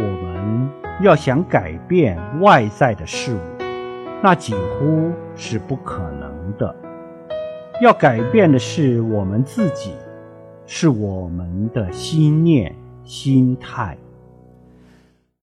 我们要想改变外在的事物那几乎是不可能的。要改变的是我们自己是我们的心念心态。